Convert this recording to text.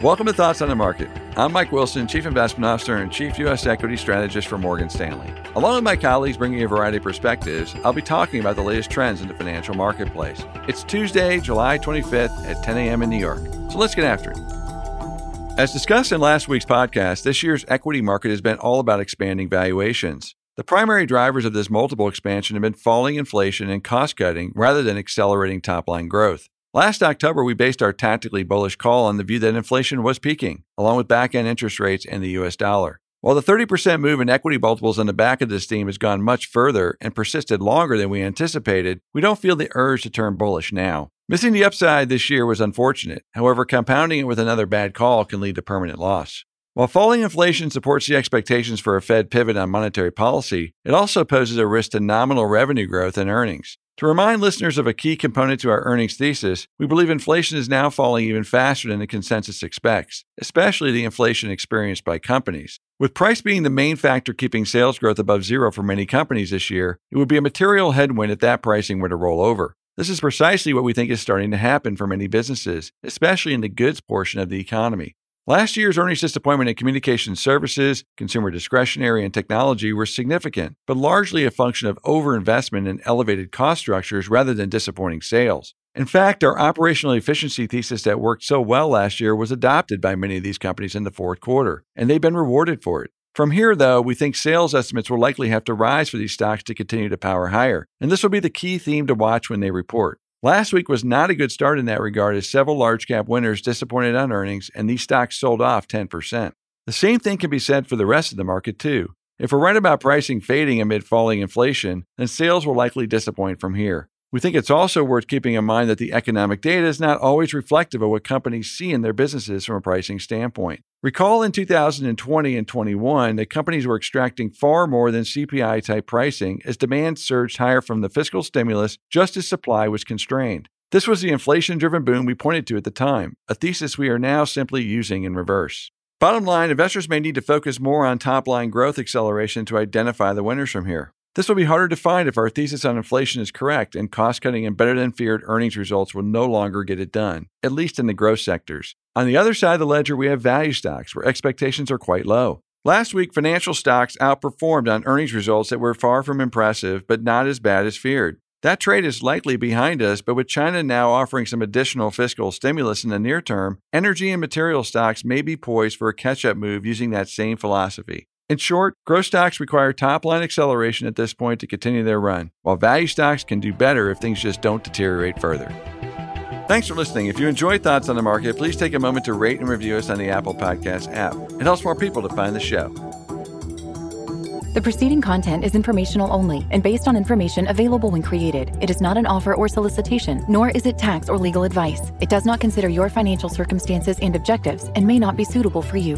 Welcome to Thoughts on the Market. I'm Mike Wilson, Chief Investment Officer and Chief U.S. Equity Strategist for Morgan Stanley. Along with my colleagues bringing a variety of perspectives, I'll be talking about the latest trends in the financial marketplace. It's Tuesday, July 25th at 10 a.m. in New York. So let's get after it. As discussed in last week's podcast, this year's equity market has been all about expanding valuations. The primary drivers of this multiple expansion have been falling inflation and cost cutting rather than accelerating top line growth. Last October, we based our tactically bullish call on the view that inflation was peaking, along with back end interest rates and the US dollar. While the 30% move in equity multiples on the back of this theme has gone much further and persisted longer than we anticipated, we don't feel the urge to turn bullish now. Missing the upside this year was unfortunate. However, compounding it with another bad call can lead to permanent loss. While falling inflation supports the expectations for a Fed pivot on monetary policy, it also poses a risk to nominal revenue growth and earnings. To remind listeners of a key component to our earnings thesis, we believe inflation is now falling even faster than the consensus expects, especially the inflation experienced by companies. With price being the main factor keeping sales growth above zero for many companies this year, it would be a material headwind if that pricing were to roll over. This is precisely what we think is starting to happen for many businesses, especially in the goods portion of the economy. Last year's earnings disappointment in communication services, consumer discretionary, and technology were significant, but largely a function of overinvestment and elevated cost structures rather than disappointing sales. In fact, our operational efficiency thesis that worked so well last year was adopted by many of these companies in the fourth quarter, and they've been rewarded for it. From here, though, we think sales estimates will likely have to rise for these stocks to continue to power higher, and this will be the key theme to watch when they report. Last week was not a good start in that regard as several large cap winners disappointed on earnings and these stocks sold off 10%. The same thing can be said for the rest of the market too. If we're right about pricing fading amid falling inflation, then sales will likely disappoint from here. We think it's also worth keeping in mind that the economic data is not always reflective of what companies see in their businesses from a pricing standpoint. Recall in 2020 and 21 that companies were extracting far more than CPI type pricing as demand surged higher from the fiscal stimulus just as supply was constrained. This was the inflation driven boom we pointed to at the time, a thesis we are now simply using in reverse. Bottom line, investors may need to focus more on top line growth acceleration to identify the winners from here. This will be harder to find if our thesis on inflation is correct and cost cutting and better than feared earnings results will no longer get it done, at least in the growth sectors. On the other side of the ledger, we have value stocks where expectations are quite low. Last week, financial stocks outperformed on earnings results that were far from impressive, but not as bad as feared. That trade is likely behind us, but with China now offering some additional fiscal stimulus in the near term, energy and material stocks may be poised for a catch up move using that same philosophy. In short, growth stocks require top line acceleration at this point to continue their run, while value stocks can do better if things just don't deteriorate further. Thanks for listening. If you enjoy Thoughts on the Market, please take a moment to rate and review us on the Apple Podcast app. It helps more people to find the show. The preceding content is informational only and based on information available when created. It is not an offer or solicitation, nor is it tax or legal advice. It does not consider your financial circumstances and objectives and may not be suitable for you.